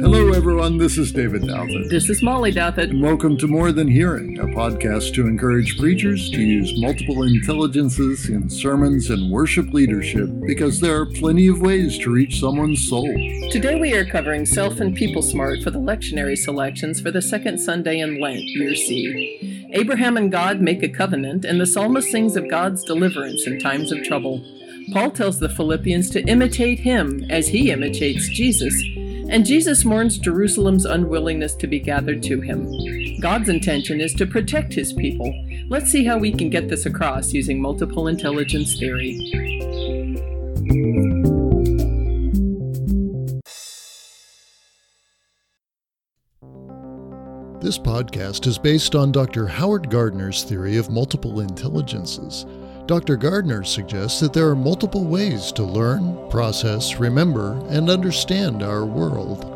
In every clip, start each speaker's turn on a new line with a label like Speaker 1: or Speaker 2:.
Speaker 1: Hello, everyone. This is David Douthit.
Speaker 2: This is Molly Douthit.
Speaker 1: And welcome to More Than Hearing, a podcast to encourage preachers to use multiple intelligences in sermons and worship leadership because there are plenty of ways to reach someone's soul.
Speaker 2: Today we are covering Self and People Smart for the lectionary selections for the second Sunday in Lent, Year C. Abraham and God make a covenant, and the psalmist sings of God's deliverance in times of trouble. Paul tells the Philippians to imitate him as he imitates Jesus and Jesus mourns Jerusalem's unwillingness to be gathered to him. God's intention is to protect his people. Let's see how we can get this across using multiple intelligence theory.
Speaker 1: This podcast is based on Dr. Howard Gardner's theory of multiple intelligences. Dr. Gardner suggests that there are multiple ways to learn, process, remember, and understand our world.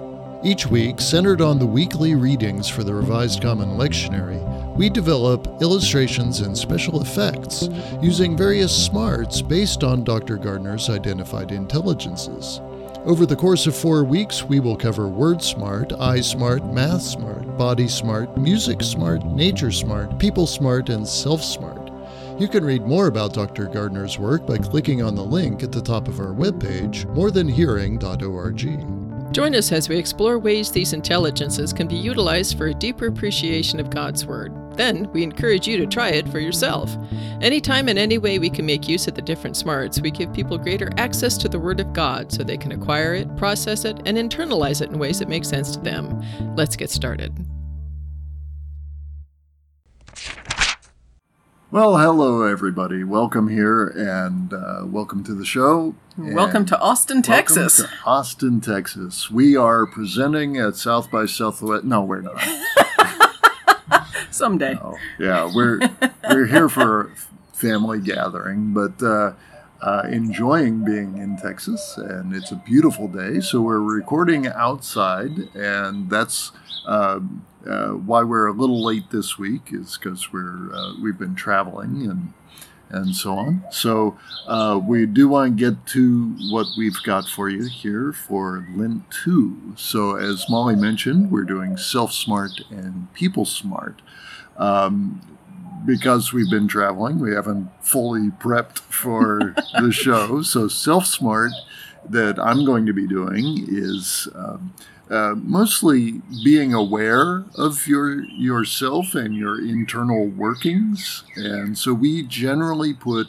Speaker 1: Each week, centered on the weekly readings for the Revised Common Lectionary, we develop illustrations and special effects using various smarts based on Dr. Gardner's identified intelligences. Over the course of four weeks, we will cover Word Smart, Eye Smart, Math Smart, Body Smart, Music Smart, Nature Smart, People Smart, and Self Smart. You can read more about Dr. Gardner's work by clicking on the link at the top of our webpage, morethanhearing.org.
Speaker 2: Join us as we explore ways these intelligences can be utilized for a deeper appreciation of God's Word. Then, we encourage you to try it for yourself. Anytime and any way we can make use of the different smarts, we give people greater access to the Word of God so they can acquire it, process it, and internalize it in ways that make sense to them. Let's get started.
Speaker 1: Well, hello, everybody. Welcome here and uh, welcome to the show.
Speaker 2: Welcome to Austin, Texas.
Speaker 1: To Austin, Texas. We are presenting at South by Southwest. No, we're not.
Speaker 2: Someday.
Speaker 1: No. Yeah, we're we're here for a family gathering, but uh, uh, enjoying being in Texas, and it's a beautiful day. So we're recording outside, and that's uh, uh, why we're a little late this week. Is because we're uh, we've been traveling and and so on. So uh, we do want to get to what we've got for you here for Lent 2. So as Molly mentioned, we're doing Self Smart and People Smart. Um, because we've been traveling, we haven't fully prepped for the show. So, Self Smart that I'm going to be doing is um, uh, mostly being aware of your yourself and your internal workings. And so, we generally put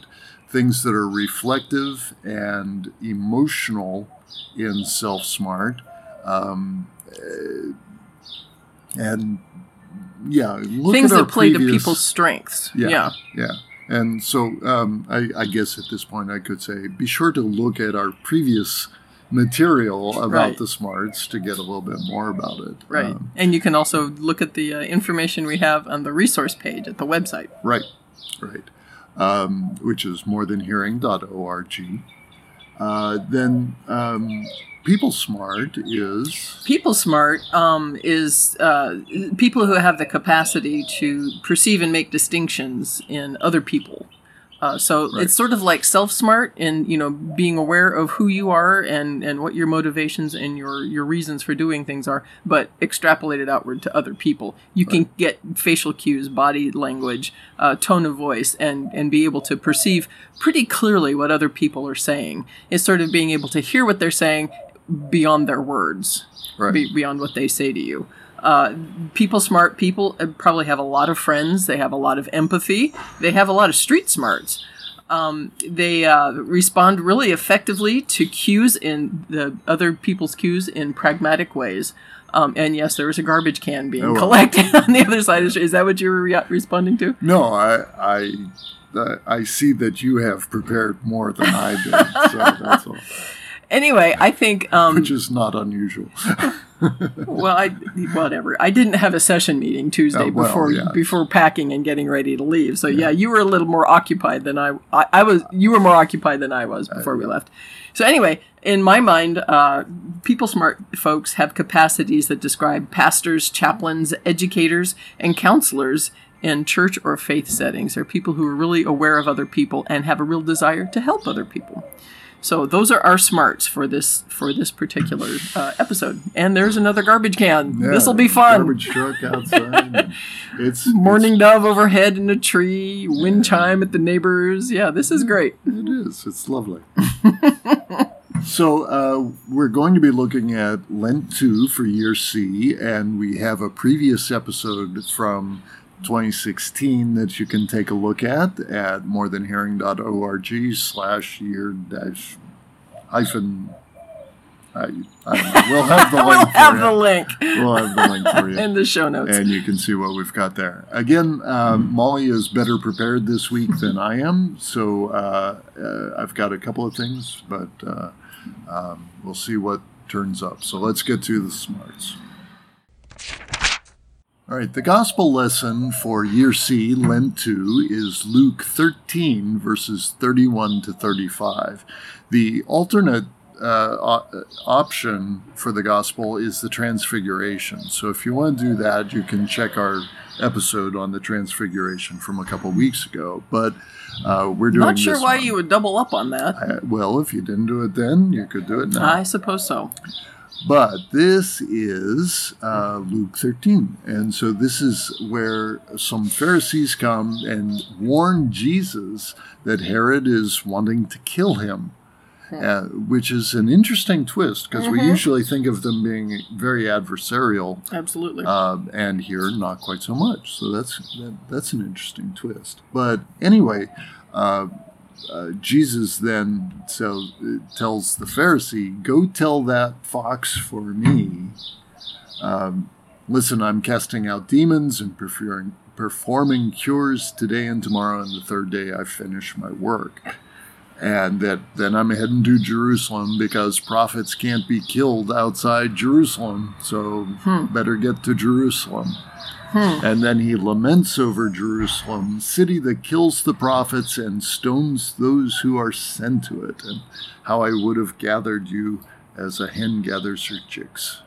Speaker 1: things that are reflective and emotional in Self Smart. Um, uh, and yeah,
Speaker 2: things that play previous, to people's strengths.
Speaker 1: Yeah,
Speaker 2: yeah,
Speaker 1: yeah. And so, um, I, I, guess at this point, I could say, be sure to look at our previous material about right. the smarts to get a little bit more about it.
Speaker 2: Right, um, and you can also look at the uh, information we have on the resource page at the website.
Speaker 1: Right, right, um, which is morethanhearing.org. Uh, then um, people smart is
Speaker 2: people smart um, is uh, people who have the capacity to perceive and make distinctions in other people uh, so right. it's sort of like self smart and you know being aware of who you are and and what your motivations and your your reasons for doing things are but extrapolated outward to other people you right. can get facial cues body language uh, tone of voice and and be able to perceive pretty clearly what other people are saying it's sort of being able to hear what they're saying beyond their words, right. be, beyond what they say to you. Uh, people smart people uh, probably have a lot of friends. They have a lot of empathy. They have a lot of street smarts. Um, they uh, respond really effectively to cues in the other people's cues in pragmatic ways. Um, and yes, there was a garbage can being oh, well. collected on the other side of the. Is that what you were re- responding to?
Speaker 1: No, I, I, I see that you have prepared more than I did. so that's all.
Speaker 2: Anyway, I think um,
Speaker 1: which is not unusual.
Speaker 2: well, I whatever. I didn't have a session meeting Tuesday uh, well, before yeah. before packing and getting ready to leave. So yeah. yeah, you were a little more occupied than I, I, I. was. You were more occupied than I was before uh, we left. So anyway, in my mind, uh, people smart folks have capacities that describe pastors, chaplains, educators, and counselors in church or faith settings. They're people who are really aware of other people and have a real desire to help other people. So those are our smarts for this for this particular uh, episode. And there's another garbage can.
Speaker 1: Yeah,
Speaker 2: this will be fun.
Speaker 1: Garbage truck outside. it's
Speaker 2: Morning
Speaker 1: it's-
Speaker 2: dove overhead in a tree, wind chime at the neighbors. Yeah, this is great.
Speaker 1: It is. It's lovely. so uh, we're going to be looking at Lent 2 for year C, and we have a previous episode from 2016 that you can take a look at at morethanhearing.org slash year dash hyphen. I, I don't know. We'll have the
Speaker 2: We'll
Speaker 1: link
Speaker 2: have
Speaker 1: for
Speaker 2: the link
Speaker 1: We'll have the link for you
Speaker 2: in the show notes.
Speaker 1: and you can see what we've got there. Again, um, Molly is better prepared this week than I am, so uh, uh, I've got a couple of things, but uh, um, we'll see what turns up. So let's get to the smarts. All right, the gospel lesson for year C, Lent 2, is Luke 13, verses 31 to 35. The alternate uh, o- option for the gospel is the transfiguration. So if you want to do that, you can check our episode on the transfiguration from a couple weeks ago. But uh, we're doing
Speaker 2: Not sure why
Speaker 1: one.
Speaker 2: you would double up on that.
Speaker 1: Uh, well, if you didn't do it then, you could do it now.
Speaker 2: I suppose so.
Speaker 1: But this is uh, Luke 13. And so this is where some Pharisees come and warn Jesus that Herod is wanting to kill him, uh, which is an interesting twist because we usually think of them being very adversarial.
Speaker 2: Absolutely.
Speaker 1: Uh, and here, not quite so much. So that's that, that's an interesting twist. But anyway, uh, uh, Jesus then so, tells the Pharisee, "Go tell that fox for me. Um, listen, I'm casting out demons and performing performing cures today and tomorrow, and the third day I finish my work." And that then I'm heading to Jerusalem because prophets can't be killed outside Jerusalem. So better get to Jerusalem. And then he laments over Jerusalem, city that kills the prophets and stones those who are sent to it, and how I would have gathered you as a hen gathers her chicks.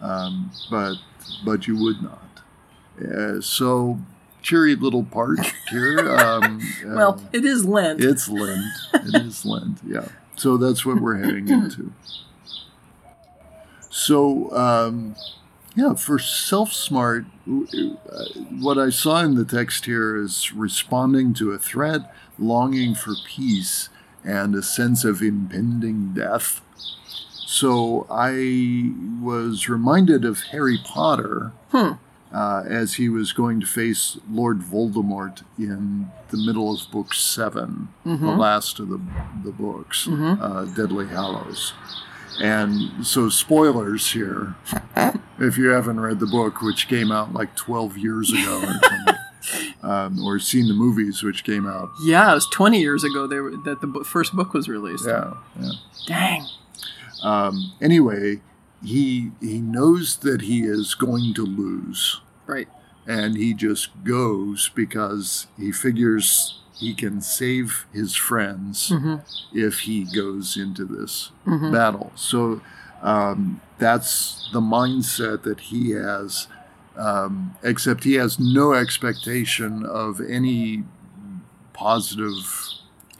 Speaker 1: Um, but but you would not. Uh, so cheery little part here. Um, uh,
Speaker 2: well, it is Lent.
Speaker 1: it's Lent. It is Lent. Yeah. So that's what we're heading into. So, um, yeah, for self smart, uh, what I saw in the text here is responding to a threat, longing for peace, and a sense of impending death. So I was reminded of Harry Potter
Speaker 2: Hmm.
Speaker 1: uh, as he was going to face Lord Voldemort in the middle of book 7 the last of the, the books, uh, Deathly Hallows. And so, spoilers here, if you haven't read the book, which came out like 12 years ago or um, or seen the movies, which came out.
Speaker 2: yeah, it was 20 years ago they were, that the bo- first book was released.
Speaker 1: Yeah, yeah.
Speaker 2: Dang.
Speaker 1: Um, anyway, he he knows that he is going to lose.
Speaker 2: Right.
Speaker 1: and he just goes because he figures he can save his friends if he goes into this battle. So um, that's the mindset that he has, um, except he has no expectation of any positive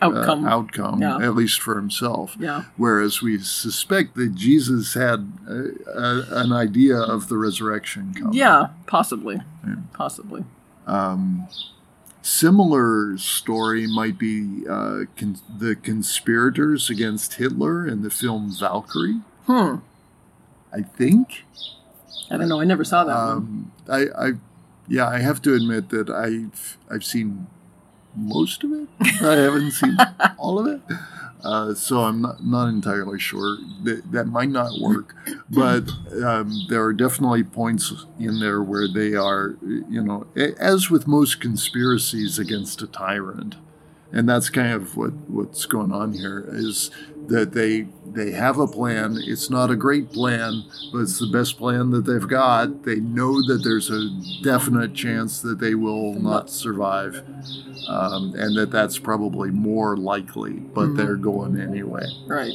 Speaker 1: uh,
Speaker 2: Outcome.
Speaker 1: outcome,
Speaker 2: Yeah.
Speaker 1: at least for himself.
Speaker 2: Yeah.
Speaker 1: Whereas we suspect that Jesus had uh, a, an idea of the resurrection coming.
Speaker 2: Yeah, possibly.
Speaker 1: Yeah.
Speaker 2: Possibly.
Speaker 1: Um, similar story might be uh, con- the conspirators against Hitler in the film Valkyrie.
Speaker 2: Hmm.
Speaker 1: I think.
Speaker 2: I don't know. I never saw that one.
Speaker 1: Um, I, I, yeah, I have to admit that I've I've seen most of it. I haven't seen all of it. Uh, so I'm not, not entirely sure. That that might not work, but um, there are definitely points in there where they are, you know, as with most conspiracies against a tyrant, and that's kind of what what's going on here is that they they have a plan. It's not a great plan, but it's the best plan that they've got. They know that there's a definite chance that they will not survive, um, and that that's probably more likely. But they're going anyway,
Speaker 2: Right.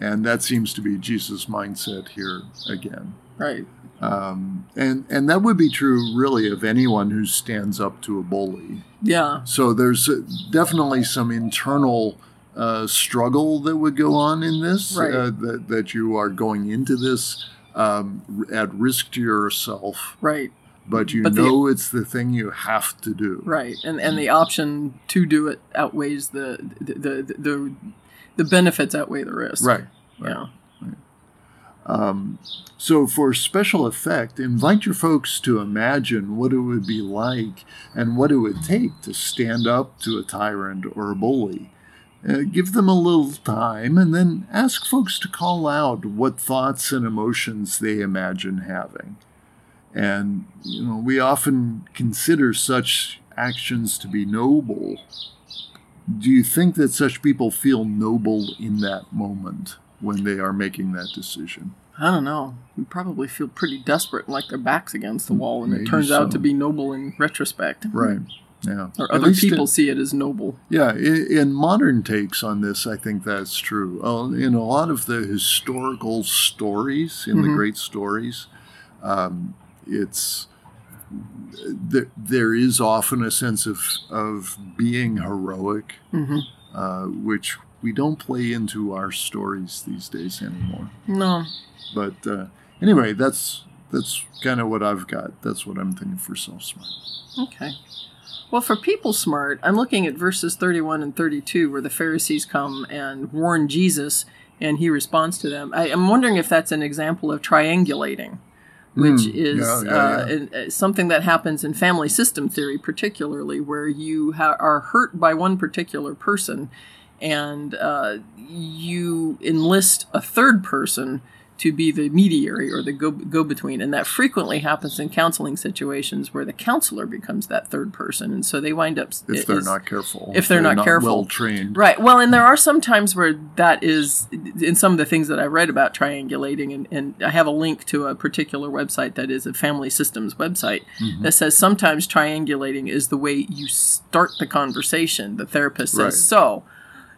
Speaker 1: and that seems to be Jesus' mindset here again.
Speaker 2: Right.
Speaker 1: Um, and and that would be true really of anyone who stands up to a bully.
Speaker 2: Yeah.
Speaker 1: So there's uh, definitely some internal uh, struggle that would go on in this.
Speaker 2: Right.
Speaker 1: Uh, that that you are going into this um, at risk to yourself,
Speaker 2: Right.
Speaker 1: but you
Speaker 2: But the-
Speaker 1: know it's the thing you have to do.
Speaker 2: Right. And and the option to do it outweighs the the the the, the benefits outweigh the risk.
Speaker 1: Right.
Speaker 2: Yeah.
Speaker 1: Um, so, for special effect, invite your folks to imagine what it would be like and what it would take to stand up to a tyrant or a bully. Uh, give them a little time and then ask folks to call out what thoughts and emotions they imagine having. And, you know, we often consider such actions to be noble. Do you think that such people feel noble in that moment when they are making that decision?
Speaker 2: I don't know. We probably feel pretty desperate, like their backs against the wall, and
Speaker 1: Maybe
Speaker 2: it turns out to be noble in retrospect.
Speaker 1: Right. Yeah.
Speaker 2: Or other people see it as noble.
Speaker 1: yeah. In, in modern takes on this, I think that's true. Uh, in a lot of the historical stories, in the
Speaker 2: Mhm.
Speaker 1: great stories, um, it's there, there is often a sense of of being heroic,
Speaker 2: hmm
Speaker 1: uh, which we don't play into our stories these days anymore.
Speaker 2: No.
Speaker 1: But uh, anyway, that's that's kind of what I've got. That's what I'm thinking for self smart.
Speaker 2: Okay. Well, for people smart, I'm looking at verses 31 and 32 where the Pharisees come and warn Jesus and he responds to them. I, I'm wondering if that's an example of triangulating, which
Speaker 1: Mm,
Speaker 2: is
Speaker 1: yeah, yeah,
Speaker 2: uh,
Speaker 1: yeah.
Speaker 2: uh, something that happens in family system theory, particularly where you ha- are hurt by one particular person and uh, you enlist a third person to be the mediary or the go, go between. And that frequently happens in counseling situations where the counselor becomes that third person. And so they wind up.
Speaker 1: If they're
Speaker 2: is-
Speaker 1: not careful,
Speaker 2: if they're not careful.
Speaker 1: well trained.
Speaker 2: Right. Well, and there are some times where that is in some of the things that I read about triangulating, and, and I have a link to a particular website that is a family systems website
Speaker 1: Mm-hmm.
Speaker 2: that says sometimes triangulating is the way you start the conversation. The therapist says,
Speaker 1: Right.
Speaker 2: so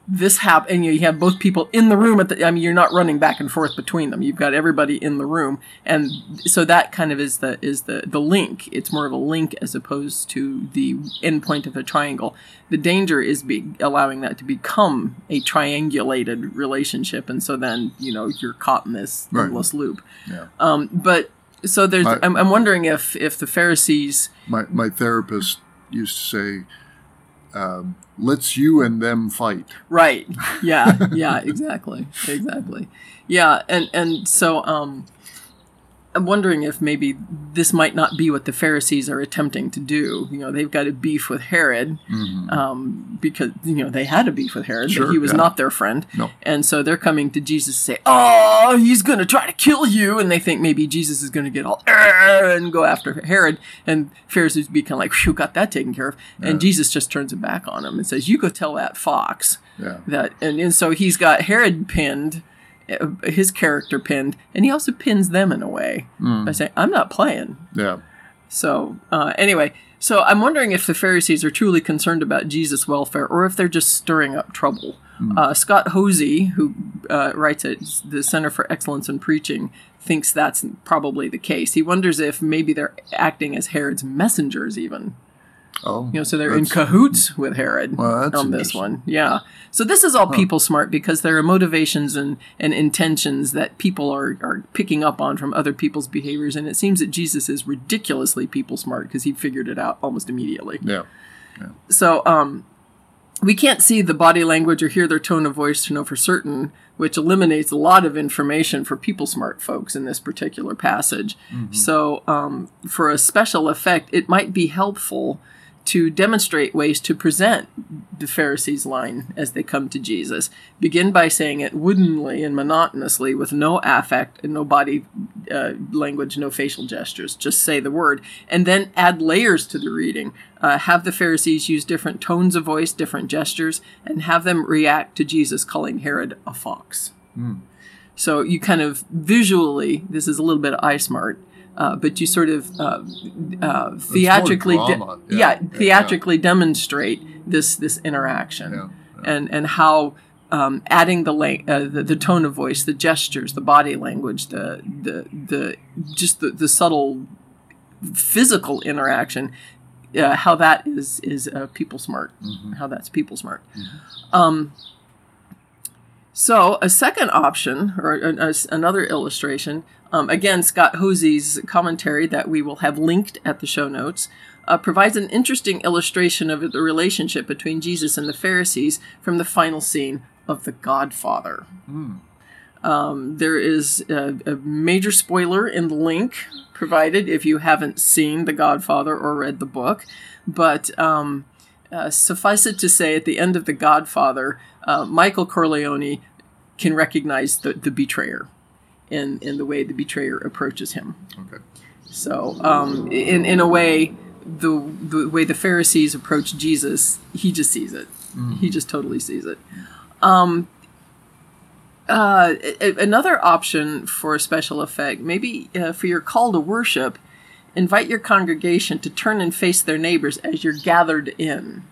Speaker 2: this happened, and you have both people in the room at the, I mean, you're not running back and forth between them. You've got everybody in the room. And so that kind of is the, is the, the link. It's more of a link as opposed to the endpoint of a triangle. The danger is be allowing that to become a triangulated relationship. And so then, you know, you're caught in this
Speaker 1: Right.
Speaker 2: endless loop.
Speaker 1: Yeah.
Speaker 2: Um, but so there's,
Speaker 1: I-
Speaker 2: I'm, I'm wondering if, if the Pharisees,
Speaker 1: My my therapist used to say, um, "Let's you and them fight."
Speaker 2: Right. Yeah. Yeah. exactly. Exactly. Yeah. And and so um, I'm wondering if maybe this might not be what the Pharisees are attempting to do. You know, they've got a beef with Herod um, because you know they had a beef with Herod.
Speaker 1: Sure,
Speaker 2: but he was
Speaker 1: yeah.
Speaker 2: not their friend.
Speaker 1: No.
Speaker 2: And so they're coming to Jesus to say, "Oh, he's going to try to kill you," and they think maybe Jesus is going to get all and go after Herod. And Pharisees be kind of like, "Phew, got that taken care of." And Jesus just turns it back on him and says, "You go tell that fox."
Speaker 1: Yeah.
Speaker 2: that and, and so he's got herod pinned his character pinned and he also pins them in a way by saying i'm not playing.
Speaker 1: Yeah.
Speaker 2: so uh, anyway so i'm wondering if the pharisees are truly concerned about jesus welfare or if they're just stirring up trouble. Uh, Scott Hoezee who uh, writes at the center for excellence in preaching thinks that's probably the case. He wonders if maybe they're acting as herod's messengers even
Speaker 1: Oh.
Speaker 2: you know, so they're in cahoots with Herod
Speaker 1: Well,
Speaker 2: on this one. Yeah. So this is all people smart because there are motivations and, and intentions that people are, are picking up on from other people's behaviors. And it seems that Jesus is ridiculously people smart because he figured it out almost immediately.
Speaker 1: Yeah.
Speaker 2: So um, we can't see the body language or hear their tone of voice to know for certain, which eliminates a lot of information for people smart folks in this particular passage. So um, for a special effect, it might be helpful to demonstrate ways to present the Pharisees' line as they come to Jesus. Begin by saying it woodenly and monotonously with no affect and no body uh, language, no facial gestures. Just say the word. And then add layers to the reading. Uh, have the Pharisees use different tones of voice, different gestures, and have them react to Jesus calling Herod a fox. So you kind of visually, this is a little bit of eye smart, uh, but you sort of uh, uh, theatrically, de- yeah,
Speaker 1: Yeah, yeah,
Speaker 2: theatrically demonstrate this this interaction
Speaker 1: Yeah,
Speaker 2: and and how um, adding the, uh, the the tone of voice, the gestures, the body language, the the the just the, the subtle physical interaction, uh, how that is is uh, people smart, how that's people smart. Um, so a second option, or a, a- another illustration, um, again Scott Hoezee's commentary that we will have linked at the show notes. Uh, provides an interesting illustration of the relationship between Jesus and the Pharisees from the final scene of The Godfather. Um, there is a, a major spoiler in the link provided if you haven't seen The Godfather or read the book. But um, uh, suffice it to say, at the end of The Godfather, uh, Michael Corleone can recognize the, the betrayer in, in the way the betrayer approaches him.
Speaker 1: Okay.
Speaker 2: So, um, in, in a way, the, the way the Pharisees approach Jesus, he just sees it. He just totally sees it. Um, uh, another option for a special effect, maybe uh, for your call to worship, invite your congregation to turn and face their neighbors as you're gathered in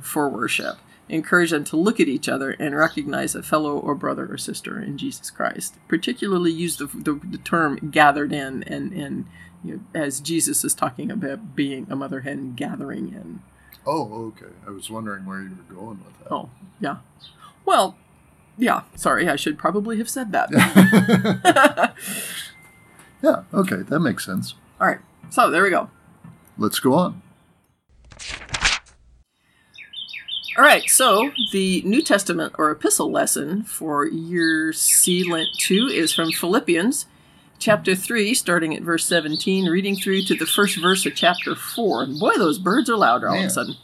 Speaker 2: for worship. Encourage them to look at each other and recognize a fellow or brother or sister in Jesus Christ. Particularly use the, the, the term gathered in and, and you know, as Jesus is talking about being a mother hen gathering in.
Speaker 1: Oh, okay. I was wondering where you were going with that.
Speaker 2: Oh, yeah. Well, yeah, sorry, I should probably have said that.
Speaker 1: Yeah, okay, that makes sense.
Speaker 2: All right, so there we go.
Speaker 1: Let's go on.
Speaker 2: All right, so the New Testament or epistle lesson for year C Lent 2 is from Philippians chapter 3, starting at verse 17, reading through to the first verse of chapter 4. And boy, those birds are louder all of a sudden.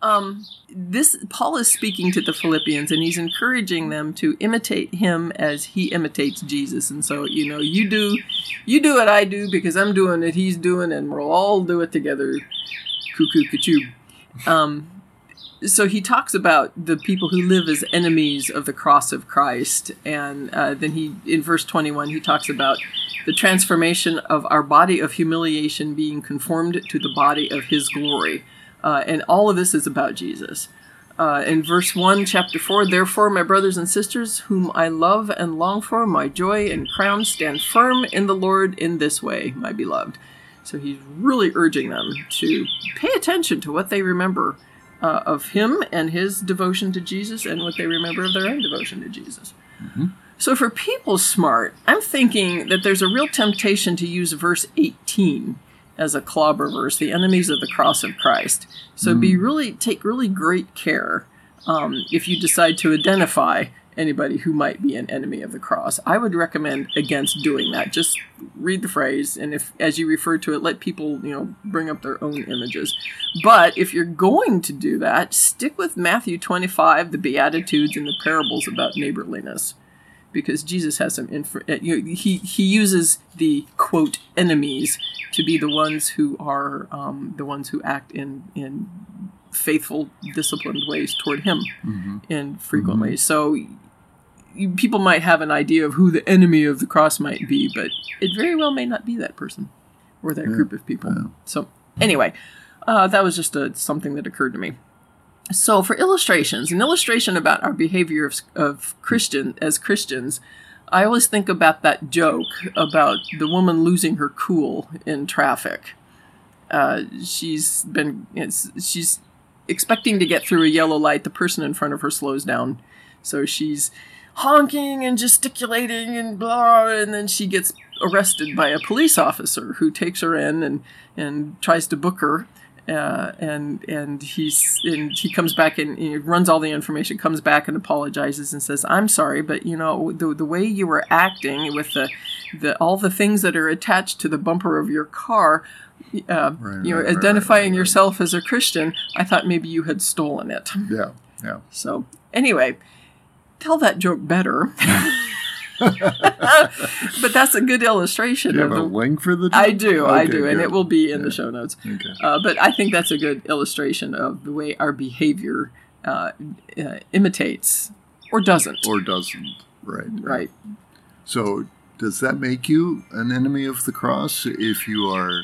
Speaker 2: Um, this Paul is speaking to the Philippians and he's encouraging them to imitate him as he imitates Jesus. And so, you know, you do you do what I do because I'm doing it, he's doing, and we'll all do it together. Cuckoo cuckoo. Um, so he talks about the people who live as enemies of the cross of Christ, and uh, then he, in verse twenty-one, he talks about the transformation of our body of humiliation being conformed to the body of His glory, uh, and all of this is about Jesus. Uh, in verse 1, chapter 4, therefore, my brothers and sisters, whom I love and long for, my joy and crown, stand firm in the Lord in this way, my beloved. So he's really urging them to pay attention to what they remember uh, of him and his devotion to Jesus and what they remember of their own devotion to Jesus. So for people smart, I'm thinking that there's a real temptation to use verse 18 as a clobber verse, the enemies of the cross of Christ. So be really take really great care um, if you decide to identify anybody who might be an enemy of the cross. I would recommend against doing that. Just read the phrase, and if as you refer to it, let people you know bring up their own images. But if you're going to do that, stick with Matthew 25, the Beatitudes, and the parables about neighborliness because Jesus has some inf- uh, you know, he he uses the quote enemies to be the ones who are um, the ones who act in in faithful disciplined ways toward him in frequent ways. So you, people might have an idea of who the enemy of the cross might be but it very well may not be that person or that group of people. So anyway uh, that was just a, something that occurred to me. So, for illustrations, an illustration about our behavior of, of Christian as Christians, I always think about that joke about the woman losing her cool in traffic. Uh, she's been it's, she's expecting to get through a yellow light. The person in front of her slows down, so she's honking and gesticulating and blah, and then she gets arrested by a police officer who takes her in and and tries to book her uh, and and he's and he comes back and he runs all the information, comes back and apologizes and says, "I'm sorry, but you know the the way you were acting with the the all the things that are attached to the bumper of your car." Uh,
Speaker 1: Right,
Speaker 2: you know,
Speaker 1: right,
Speaker 2: identifying
Speaker 1: right,
Speaker 2: yourself as a Christian, I thought maybe you had stolen it.
Speaker 1: Yeah, yeah.
Speaker 2: So anyway, tell that joke better. but that's a good illustration
Speaker 1: Do you
Speaker 2: of
Speaker 1: have a link for the?
Speaker 2: I
Speaker 1: joke?
Speaker 2: do, I
Speaker 1: Okay,
Speaker 2: do, and it will be in the show notes.
Speaker 1: Okay.
Speaker 2: Uh, but I think that's a good illustration of the way our behavior uh, uh, imitates or doesn't.
Speaker 1: Or doesn't. Right.
Speaker 2: right.
Speaker 1: So, does that make you an enemy of the cross if you are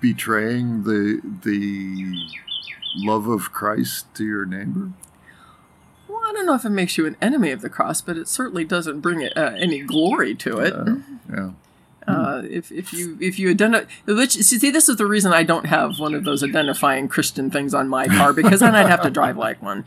Speaker 1: betraying the the love of Christ to your neighbor?
Speaker 2: Well, I don't know if it makes you an enemy of the cross, but it certainly doesn't bring it, uh, any glory to it.
Speaker 1: Uh, yeah.
Speaker 2: Uh, if, if you if you identify, which see, this is the reason I don't have one of those identifying Christian things on my car because then I'd have to drive like one,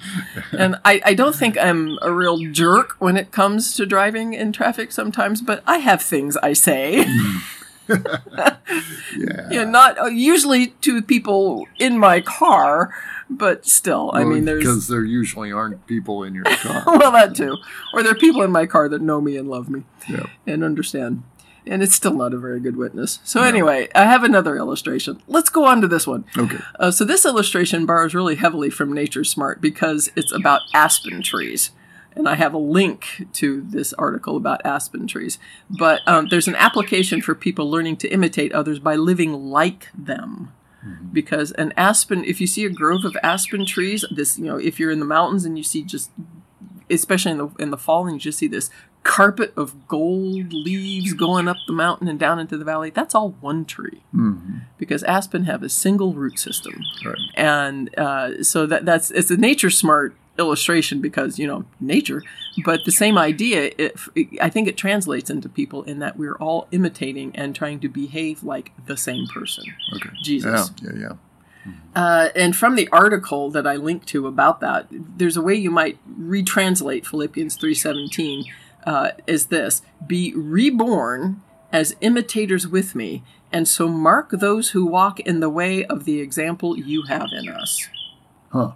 Speaker 2: and I, I don't think I'm a real jerk when it comes to driving in traffic sometimes, but I have things I say.
Speaker 1: Yeah.
Speaker 2: yeah, not uh, usually to people in my car, but still, I mean, there's
Speaker 1: because there usually aren't people in your car.
Speaker 2: well that too, or there are people in my car that know me and love me
Speaker 1: yeah.
Speaker 2: and understand. And it's still not a very good witness. So anyway, I have another illustration. Let's go on to this one.
Speaker 1: Okay.
Speaker 2: Uh, so this illustration borrows really heavily from Nature Smart because it's about aspen trees. And I have a link to this article about aspen trees. But um, there's an application for people learning to imitate others by living like them. Because an aspen, if you see a grove of aspen trees, this, you know, if you're in the mountains and you see just, especially in the in the fall, and you just see this carpet of gold leaves going up the mountain and down into the valley, that's all one tree
Speaker 1: hmm
Speaker 2: because aspen have a single root system
Speaker 1: Right.
Speaker 2: and uh, so that that's it's a nature smart illustration because you know nature but the same idea it, i think it translates into people in that we're all imitating and trying to behave like the same person
Speaker 1: Okay.
Speaker 2: jesus
Speaker 1: Yeah. Yeah. Yeah.
Speaker 2: uh, and from the article that I linked to about that, there's a way you might retranslate Philippians 3:17 uh, is this: "Be reborn as imitators with me, and so mark those who walk in the way of the example you have in us."
Speaker 1: Huh.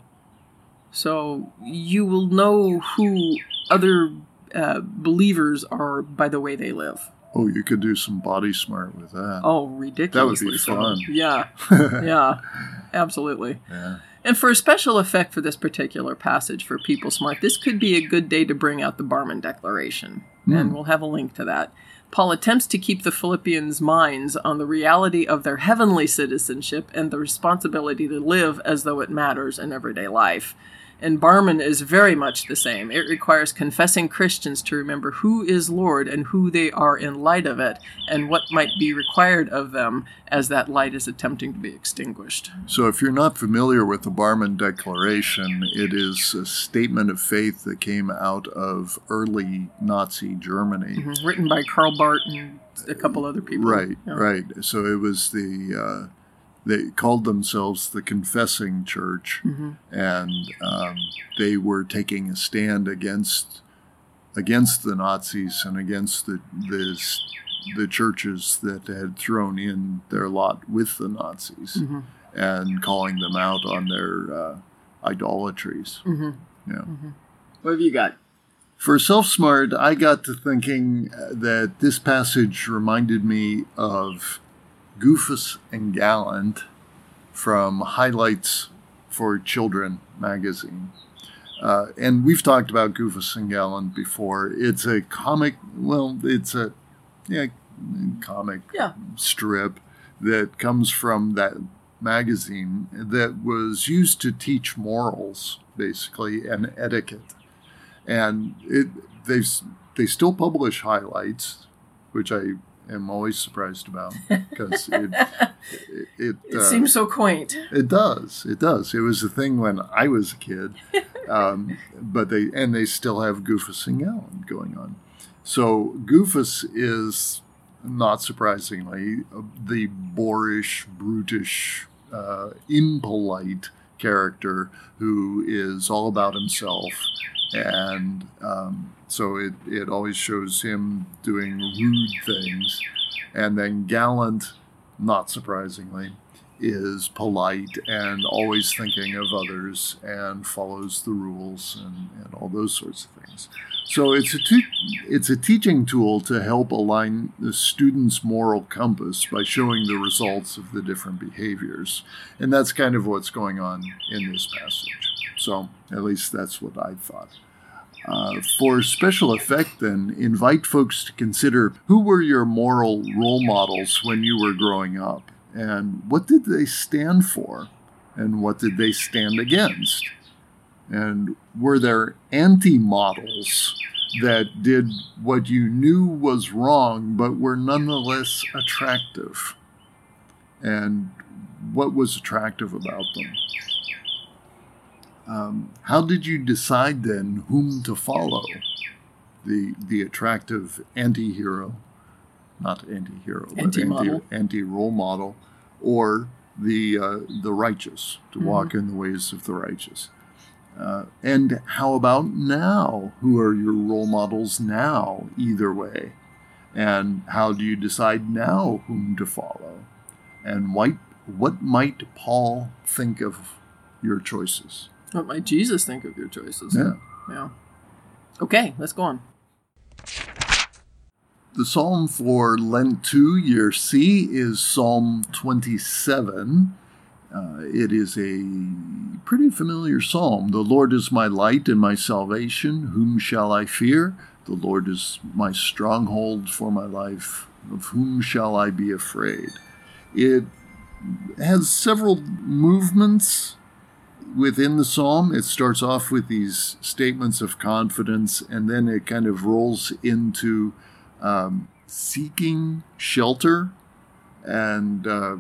Speaker 2: So you will know who other uh, believers are by the way they live.
Speaker 1: Oh, you could do some body smart with that.
Speaker 2: Oh, ridiculous that ridiculously so.
Speaker 1: fun.
Speaker 2: Yeah, yeah, absolutely.
Speaker 1: Yeah.
Speaker 2: And for a special effect for this particular passage for People Smart, this could be a good day to bring out the Barmen Declaration. And we'll have a link to that. Paul attempts to keep the Philippians' minds on the reality of their heavenly citizenship and the responsibility to live as though it matters in everyday life. And Barmen is very much the same. It requires confessing Christians to remember who is Lord and who they are in light of it, and what might be required of them as that light is attempting to be extinguished.
Speaker 1: So, if you're not familiar with the Barmen Declaration, it is a statement of faith that came out of early Nazi Germany.
Speaker 2: written by Karl Barth and a couple other people.
Speaker 1: Right,
Speaker 2: Yeah.
Speaker 1: right. So it was the uh, they called themselves the Confessing Church, and um, they were taking a stand against against the Nazis and against the the the churches that had thrown in their lot with the Nazis, and calling them out on their uh, idolatries. Yeah.
Speaker 2: What have you got?
Speaker 1: For Self Smart, I got to thinking uh, that this passage reminded me of Goofus and Gallant from Highlights for Children magazine. Uh, and we've talked about Goofus and Gallant before. It's a comic, well, it's a yeah, comic
Speaker 2: Yeah.
Speaker 1: strip that comes from that magazine that was used to teach morals, basically, and etiquette. And it they they still publish highlights, which I am always surprised about because it it, it,
Speaker 2: It
Speaker 1: uh,
Speaker 2: seems so quaint.
Speaker 1: it does. It does. It was a thing when I was a kid, um, but they and they still have Goofus and Gallant going on. So Goofus is not surprisingly the boorish, brutish, uh, impolite character who is all about himself, and um, so it it always shows him doing rude things, and then Gallant, not surprisingly is polite and always thinking of others and follows the rules and, and all those sorts of things. So it's a te- it's a teaching tool to help align the student's moral compass by showing the results of the different behaviors, and that's kind of what's going on in this passage. So at least that's what I thought. Uh, for special effect, then, invite folks to consider who were your moral role models when you were growing up, and what did they stand for, and what did they stand against? And were there anti models that did what you knew was wrong but were nonetheless attractive? And what was attractive about them? Um, how did you decide then whom to follow? The the attractive anti-hero, not anti-hero, but
Speaker 2: Anti-model.
Speaker 1: anti anti role model, or the uh, the righteous to walk in the ways of the righteous. Uh, and how about now? Who are your role models now? Either way, and how do you decide now whom to follow? And what what might Paul think of your choices?
Speaker 2: What might Jesus think of your choices?
Speaker 1: Yeah.
Speaker 2: Yeah. Okay, let's go on.
Speaker 1: The psalm for Lent 2, year C, is Psalm 27. Uh, it is a pretty familiar psalm. The Lord is my light and my salvation. Whom shall I fear? The Lord is my stronghold for my life. Of whom shall I be afraid? It has several movements within the psalm. It starts off with these statements of confidence, and then it kind of rolls into um, seeking shelter and uh,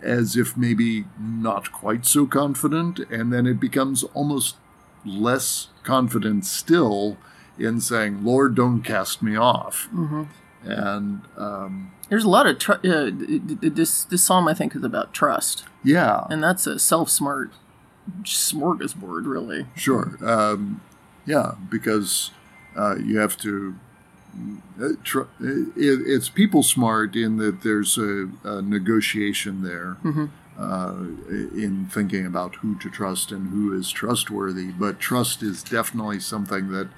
Speaker 1: as if maybe not quite so confident, and then it becomes almost less confident still in saying, Lord, don't cast me off.
Speaker 2: Mm-hmm.
Speaker 1: And um,
Speaker 2: There's a lot of tr- uh, this. This psalm, I think, is about trust,
Speaker 1: yeah,
Speaker 2: and that's a self-smart smorgasbord, really.
Speaker 1: Sure. Um, yeah, because uh, you have to. Uh, tr- it, it's people smart in that there's a, a negotiation there
Speaker 2: Mm-hmm.
Speaker 1: uh, in thinking about who to trust and who is trustworthy. But trust is definitely something that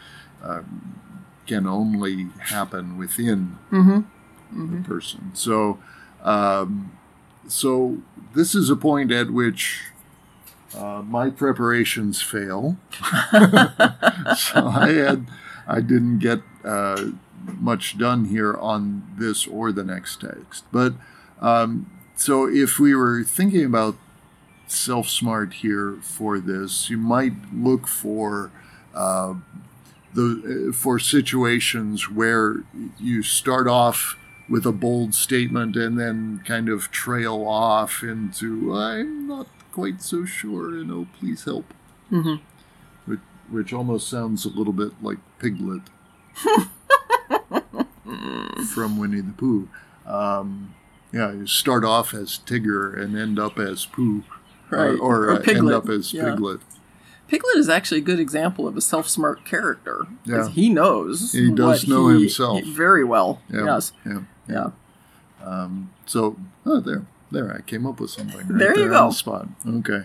Speaker 1: um, can only happen within
Speaker 2: Mm-hmm.
Speaker 1: the person. So, um, so this is a point at which uh, my preparations fail. so I had, I didn't get uh, much done here on this or the next text. But um, so if we were thinking about self smart here for this, you might look for. Uh, the, for situations where you start off with a bold statement and then kind of trail off into I'm not quite so sure, you know, please help.
Speaker 2: Mm-hmm.
Speaker 1: Which, which almost sounds a little bit like Piglet from Winnie the Pooh. Um, yeah, you start off as Tigger and end up as Pooh,
Speaker 2: Right.
Speaker 1: or, or,
Speaker 2: Or
Speaker 1: uh, end up as
Speaker 2: yeah.
Speaker 1: Piglet.
Speaker 2: Piglet is actually a good example of a self-smart character.
Speaker 1: Yeah.
Speaker 2: He knows.
Speaker 1: He does know
Speaker 2: he-
Speaker 1: himself.
Speaker 2: very well.
Speaker 1: Yeah,
Speaker 2: Yes.
Speaker 1: yeah.
Speaker 2: Yeah.
Speaker 1: Um, so oh, there, there, I came up with something. Right
Speaker 2: There you
Speaker 1: on
Speaker 2: go.
Speaker 1: the spot. Okay.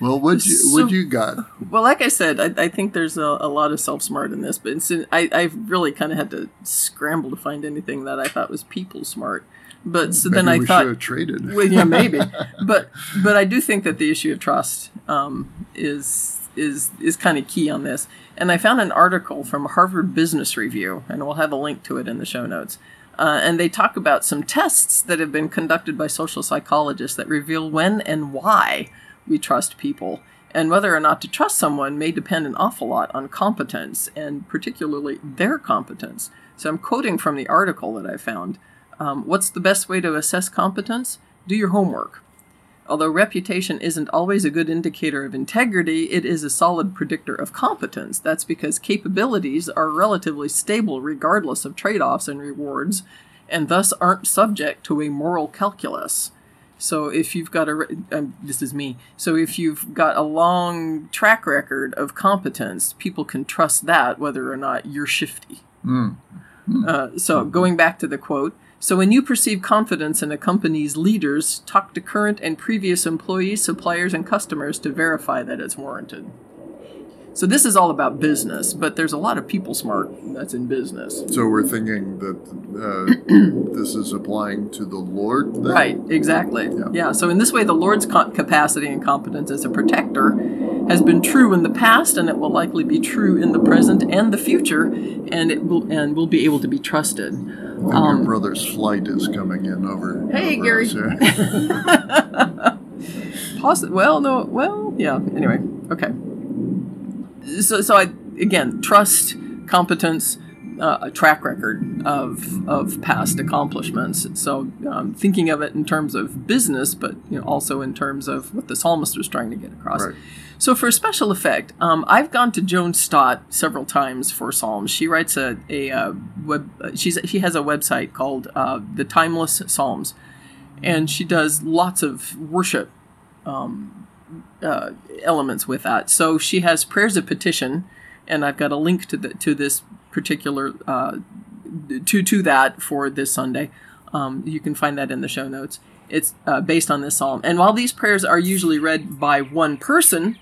Speaker 1: Well, what you
Speaker 2: So-
Speaker 1: what you got?
Speaker 2: Well, like I said, I, I think there's a, a lot of self-smart in this, but I, I've really kind of had to scramble to find anything that I thought was people smart. But so then I thought,
Speaker 1: traded.
Speaker 2: well, yeah, maybe. but but I do think that the issue of trust um, is is is kind of key on this. And I found an article from Harvard Business Review, and we'll have a link to it in the show notes. Uh, and they talk about some tests that have been conducted by social psychologists that reveal when and why we trust people. And whether or not to trust someone may depend an awful lot on competence, and particularly their competence. So I'm quoting from the article that I found. Um, what's the best way to assess competence? Do your homework. Although reputation isn't always a good indicator of integrity, it is a solid predictor of competence. That's because capabilities are relatively stable regardless of trade offs and rewards, and thus aren't subject to a moral calculus. So if you've got a, um, this is me. So if you've got a long track record of competence, people can trust that whether or not you're shifty. Uh, so going back to the quote. So when you perceive confidence in a company's leaders, talk to current and previous employees, suppliers, and customers to verify that it's warranted. So this is all about business, but there's a lot of people smart that's in business.
Speaker 1: So we're thinking that uh, this is applying to the Lord. Then?
Speaker 2: Right, exactly. Yeah. so in this way, the Lord's capacity and competence as a protector has been true in the past, and it will likely be true in the present and the future, and it will and will be able to be trusted.
Speaker 1: I think your brother's flight is coming in over.
Speaker 2: Um, Hey,
Speaker 1: over
Speaker 2: Gary. Possi- well, no, well, yeah. Anyway, okay. So, so I again trust, competence, uh, a track record of of past accomplishments. So um, thinking of it in terms of business, but you know, also in terms of what the psalmist was trying to get across.
Speaker 1: Right.
Speaker 2: So for a special effect, um, I've gone to Joan Stott several times for psalms. She writes a, a uh, web. She's she has a website called uh, the Timeless Psalms, and she does lots of worship um, uh, elements with that. So she has prayers of petition, and I've got a link to the to this particular uh, to to that for this Sunday. Um, you can find that in the show notes. It's uh, based on this psalm, and while these prayers are usually read by one person,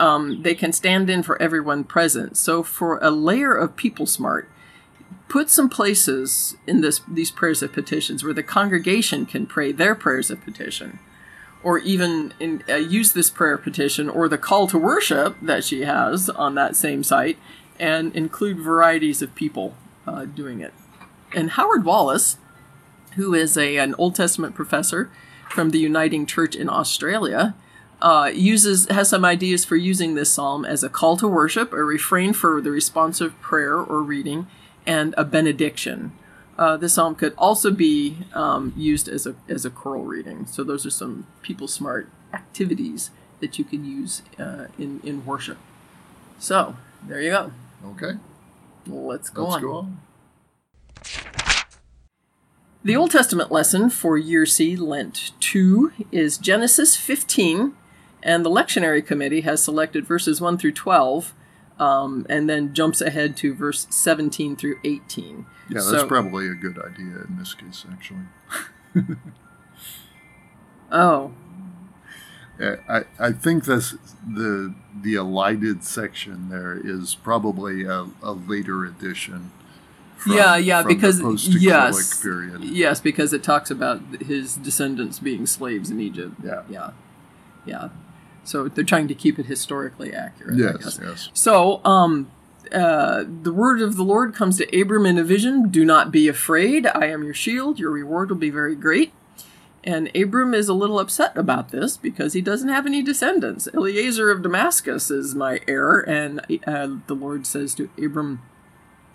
Speaker 2: um, they can stand in for everyone present. So for a layer of people smart, put some places in this these prayers of petitions where the congregation can pray their prayers of petition or even in, uh, use this prayer petition or the call to worship that she has on that same site and include varieties of people uh, doing it. And Howard Wallace, who is a, an Old Testament professor from the Uniting Church in Australia, uh, uses has some ideas for using this psalm as a call to worship, a refrain for the responsive prayer or reading, and a benediction. Uh, this psalm could also be um, used as a as a choral reading. So those are some people smart activities that you can use uh, in in worship. So there you go.
Speaker 1: Okay.
Speaker 2: Let's go
Speaker 1: Let's
Speaker 2: on.
Speaker 1: go on.
Speaker 2: The Old Testament lesson for Year C Lent 2 is Genesis 15, and the lectionary committee has selected verses 1 through 12 um, and then jumps ahead to verse 17 through 18.
Speaker 1: Yeah, that's
Speaker 2: So-
Speaker 1: probably a good idea in this case, actually.
Speaker 2: Oh,
Speaker 1: Uh, I, I think this the the elided section there is probably a, a later addition. From,
Speaker 2: yeah, yeah, because yes,
Speaker 1: period.
Speaker 2: yes, because it talks about his descendants being slaves in Egypt.
Speaker 1: Yeah.
Speaker 2: yeah, yeah. So they're trying to keep it historically accurate.
Speaker 1: Yes, yes.
Speaker 2: So, um, uh, the word of the Lord comes to Abram in a vision. Do not be afraid. I am your shield. Your reward will be very great. And Abram is a little upset about this because he doesn't have any descendants. Eliezer of Damascus is my heir. And uh, the Lord says to Abram,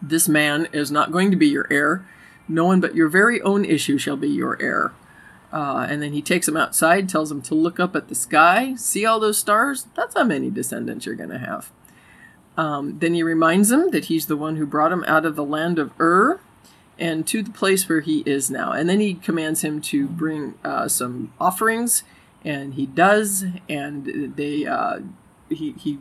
Speaker 2: This man is not going to be your heir. No one but your very own issue shall be your heir. Uh, and then he takes him outside, tells him to look up at the sky, see all those stars. That's how many descendants you're going to have. Um, then he reminds him that he's the one who brought him out of the land of Ur and to the place where he is now. And then he commands him to bring uh, some offerings, and he does, and they uh, he he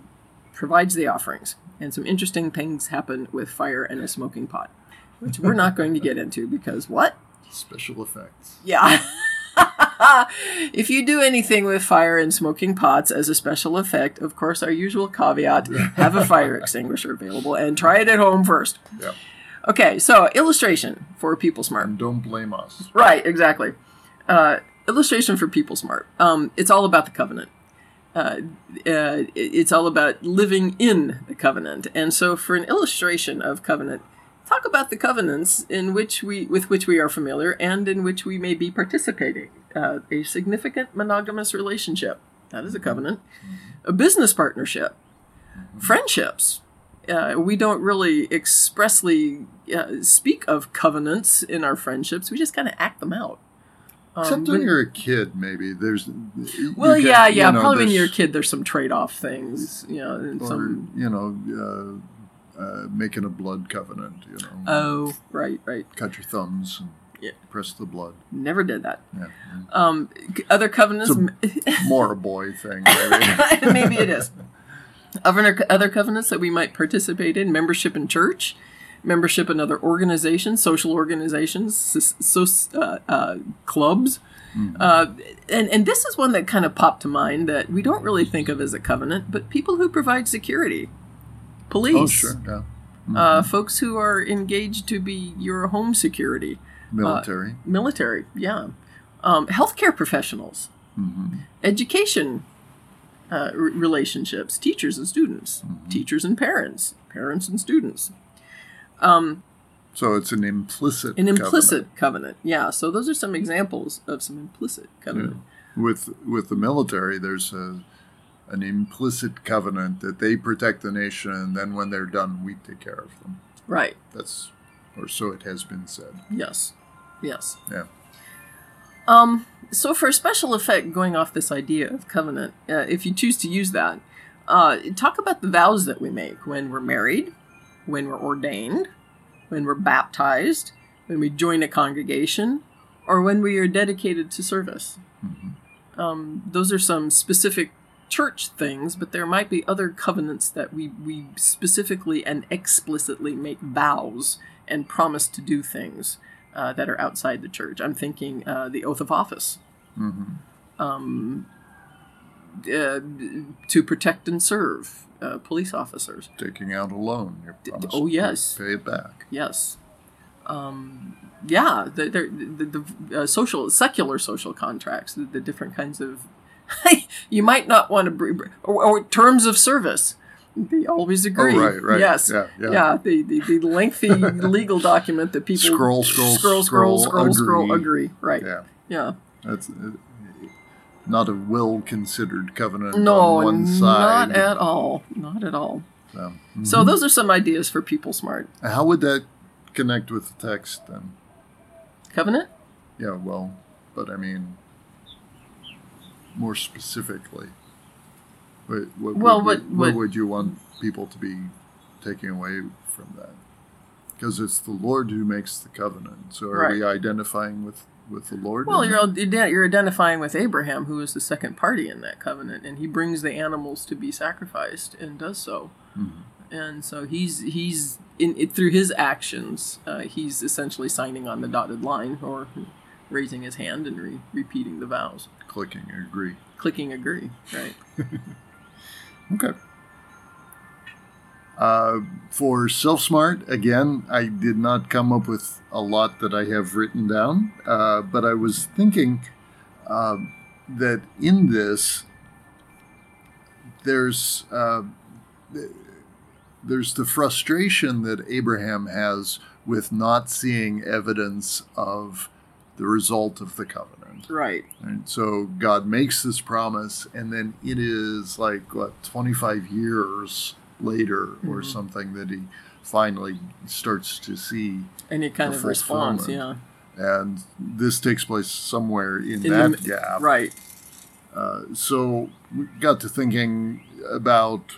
Speaker 2: provides the offerings. And some interesting things happen with fire and a smoking pot, which we're not going to get into because what?
Speaker 1: Special effects.
Speaker 2: Yeah. if you do anything with fire and smoking pots as a special effect, of course, our usual caveat have a fire extinguisher available and try it at home first.
Speaker 1: Yeah.
Speaker 2: Okay, so illustration for People Smart.
Speaker 1: And don't blame us.
Speaker 2: Right, exactly. Uh, illustration for People Smart. Um, it's all about the covenant. Uh, uh, it's all about living in the covenant. And so, for an illustration of covenant, talk about the covenants in which we, with which we are familiar, and in which we may be participating. Uh, a significant monogamous relationship. That is a covenant. A business partnership. Friendships. Uh, we don't really expressly uh, speak of covenants in our friendships. We just kind of act them out.
Speaker 1: Except
Speaker 2: Um,
Speaker 1: when
Speaker 2: when-
Speaker 1: you're a kid, maybe there's.
Speaker 2: well,
Speaker 1: get-
Speaker 2: yeah,
Speaker 1: you
Speaker 2: yeah.
Speaker 1: know,
Speaker 2: probably when you're a kid, there's some trade-off things, you know, and
Speaker 1: or
Speaker 2: some.
Speaker 1: you know, uh, uh, making a blood covenant. You know,
Speaker 2: Oh, right, right.
Speaker 1: cut your thumbs and
Speaker 2: Yeah.
Speaker 1: press the blood.
Speaker 2: Never did that.
Speaker 1: Yeah,
Speaker 2: Um, other covenants,
Speaker 1: more a boy thing. Maybe.
Speaker 2: maybe it is. Other other covenants that we might participate in: membership in church, membership in other organizations, social organizations, so, so, uh, uh, clubs. Uh, and and this is one that kind of popped to mind that we don't really think of as a covenant, but people who provide security, police,
Speaker 1: oh, sure. Yeah.
Speaker 2: uh, folks who are engaged to be your home security,
Speaker 1: Military.
Speaker 2: military, yeah, um, healthcare professionals,
Speaker 1: hmm
Speaker 2: education uh, r- relationships, teachers and students, teachers and parents, parents and students.
Speaker 1: So it's an implicit.
Speaker 2: An
Speaker 1: covenant.
Speaker 2: implicit covenant. yeah. So those are some examples of some implicit covenant.
Speaker 1: with with the military there's a an implicit covenant that they protect the nation and then when they're done we take care of them
Speaker 2: Right.
Speaker 1: That's, or so it has been said.
Speaker 2: Yes. Yes.
Speaker 1: Yeah.
Speaker 2: Um, so for a special effect, going off this idea of covenant, uh, if you choose to use that, uh, talk about the vows that we make when we're married, when we're ordained, when we're baptized, when we join a congregation, or when we are dedicated to service. Um, those are some specific church things, but there might be other covenants that we, we specifically and explicitly make vows and promise to do things uh, that are outside the church. I'm thinking uh, the oath of office. Um, uh, to protect and serve uh, police officers.
Speaker 1: Taking out a loan,
Speaker 2: oh,
Speaker 1: to
Speaker 2: yes.
Speaker 1: pay it back.
Speaker 2: Yes. Um, yeah, the, the, the, the uh, social, secular social contracts, the, the different kinds of. you might not want to. Br- or, or terms of service. They always agree.
Speaker 1: Oh, right, right.
Speaker 2: Yes.
Speaker 1: Yeah, yeah.
Speaker 2: the, the, the lengthy legal document that people
Speaker 1: Scroll, scroll,
Speaker 2: scroll, scroll,
Speaker 1: scroll,
Speaker 2: scroll, scroll,
Speaker 1: agree.
Speaker 2: agree. Right.
Speaker 1: Yeah,
Speaker 2: Yeah.
Speaker 1: that's uh, not a well-considered covenant
Speaker 2: No,
Speaker 1: on one side.
Speaker 2: not at all. Not at all.
Speaker 1: So,
Speaker 2: So those are some ideas for people smart.
Speaker 1: how would that connect with the text then?
Speaker 2: Covenant?
Speaker 1: Yeah, well, but I mean, more specifically, what, what,
Speaker 2: Well,
Speaker 1: would,
Speaker 2: what-
Speaker 1: what,
Speaker 2: what-
Speaker 1: would you want people to be taking away from that? Because it's the Lord who makes the covenant. So are we identifying with, with the Lord?
Speaker 2: Well, you're you're identifying with Abraham, who is the second party in that covenant, and he brings the animals to be sacrificed and does so. And so he's he's in it, through his actions, uh, he's essentially signing on the dotted line or raising his hand and re- repeating the vows,
Speaker 1: clicking agree.
Speaker 2: clicking agree. Right.
Speaker 1: Okay. Uh, for Self Smart, again, I did not come up with a lot that I have written down, uh, but I was thinking uh, that in this, there's uh, there's the frustration that Abraham has with not seeing evidence of the result of the covenant.
Speaker 2: Right.
Speaker 1: And so God makes this promise, and then it is like, what, 25 years later or something that he finally starts to see.
Speaker 2: And he kind of responds. Yeah.
Speaker 1: And this takes place somewhere in,
Speaker 2: In
Speaker 1: that
Speaker 2: the-
Speaker 1: gap.
Speaker 2: Right.
Speaker 1: Uh, so we got to thinking about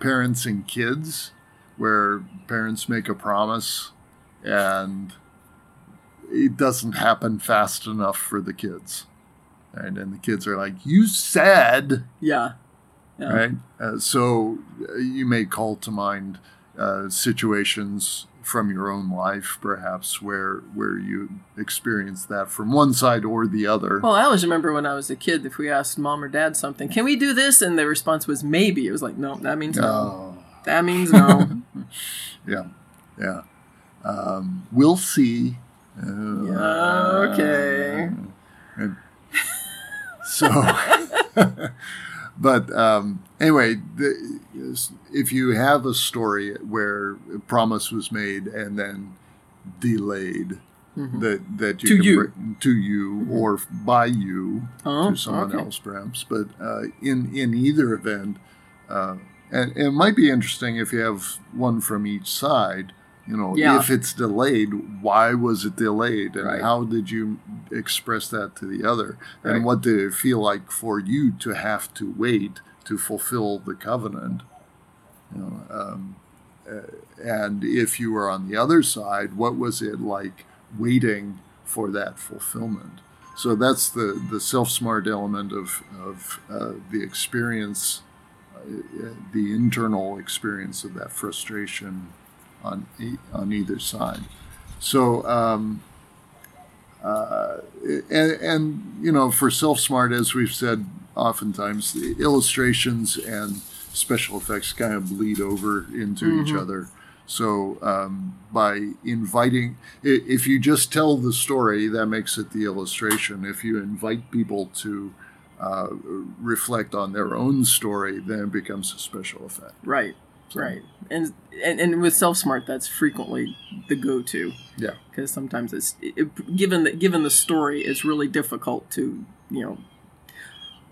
Speaker 1: parents and kids, where parents make a promise and it doesn't happen fast enough for the kids. Right? And the kids are like, You said,
Speaker 2: Yeah. Yeah.
Speaker 1: right? Uh, so uh, you may call to mind uh, situations from your own life, perhaps, where where you experienced that from one side or the other.
Speaker 2: Well, I always remember when I was a kid, if we asked mom or dad something, can we do this? And the response was maybe. It was like, no, that means no.
Speaker 1: Oh.
Speaker 2: That means no.
Speaker 1: Yeah, yeah. Um, we'll see. Uh,
Speaker 2: okay.
Speaker 1: so, but um, anyway, the, if you have a story where a promise was made and then delayed, that that you
Speaker 2: To
Speaker 1: can
Speaker 2: you.
Speaker 1: bring- to you or by you
Speaker 2: Oh,
Speaker 1: to someone
Speaker 2: okay.
Speaker 1: else, perhaps. But uh, in in either event, uh, and, and it might be interesting if you have one from each side. You know,
Speaker 2: Yeah.
Speaker 1: if it's delayed, why was it delayed, and
Speaker 2: Right.
Speaker 1: how did you express that to the other,
Speaker 2: Right.
Speaker 1: and what did it feel like for you to have to wait to fulfill the covenant? You know, um, uh, and if you were on the other side, what was it like waiting for that fulfillment? So that's the, the self smart element of, of uh, the experience, uh, the internal experience of that frustration on, on either side. So, um, uh, and, and, you know, for self smart, as we've said oftentimes, the illustrations and special effects kind of bleed over into each other. So um, by inviting, if you just tell the story, that makes it the illustration. If you invite people to uh, reflect on their own story, then it becomes a special effect.
Speaker 2: right. Right. And, and and with self smart, that's frequently the go to
Speaker 1: Yeah.
Speaker 2: because sometimes it's it, given that given the story, it's really difficult to you know.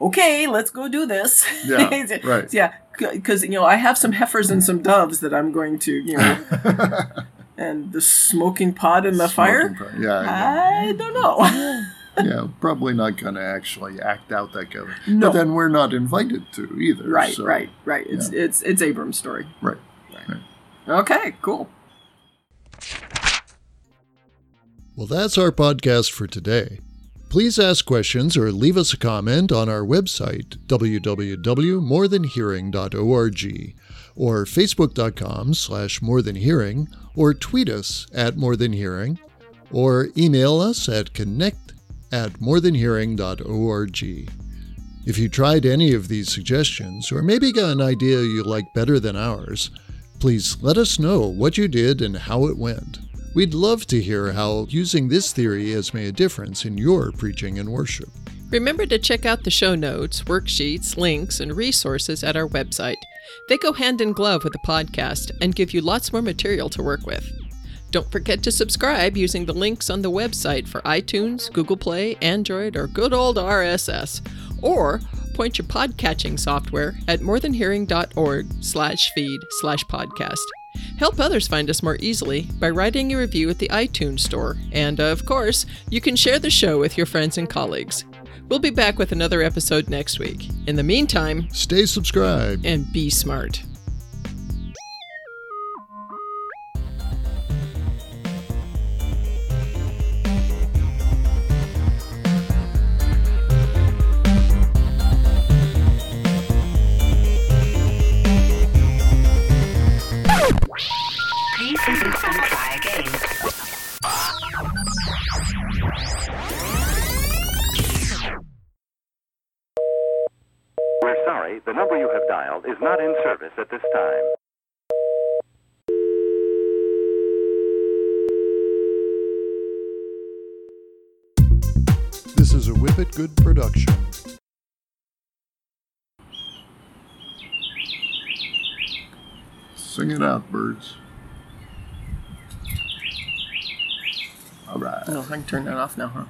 Speaker 2: Okay, let's go do this.
Speaker 1: Yeah, right.
Speaker 2: Yeah,
Speaker 3: because you know I have some heifers and some doves that I'm going to you know, and the smoking pot in the fire.
Speaker 4: Pot, Yeah, yeah.
Speaker 3: I don't know.
Speaker 4: yeah, probably not going to actually act out that together.
Speaker 3: No.
Speaker 4: But then we're not invited to either.
Speaker 3: right,
Speaker 4: so-
Speaker 3: right, right. It's it's it's Abram's story.
Speaker 4: Right.
Speaker 3: Okay, cool.
Speaker 1: Well, that's our podcast for today. Please ask questions or leave us a comment on our website, www.morethanhearing.org, or facebook.com slash morethanhearing, or tweet us at morethanhearing, or email us at connect at morethanhearing.org. If you tried any of these suggestions, or maybe got an idea you like better than ours, please let us know what you did and how it went. We'd love to hear how using this theory has made a difference in your preaching and worship.
Speaker 2: Remember to check out the show notes, worksheets, links, and resources at our website. They go hand in glove with the podcast and give you lots more material to work with. Don't forget to subscribe using the links on the website for iTunes, Google Play, Android, or good old RSS. Or point your podcatching software at morethanhearing.org slash feed slash podcast. Help others find us more easily by writing a review at the iTunes Store. And of course, you can share the show with your friends and colleagues. We'll be back with another episode next week. In the meantime,
Speaker 1: Stay subscribed.
Speaker 2: and be smart.
Speaker 5: Service at this time.
Speaker 1: This is a Whippet Good production.
Speaker 4: Sing it out, birds. All right.
Speaker 3: No, I can turn that off now, huh?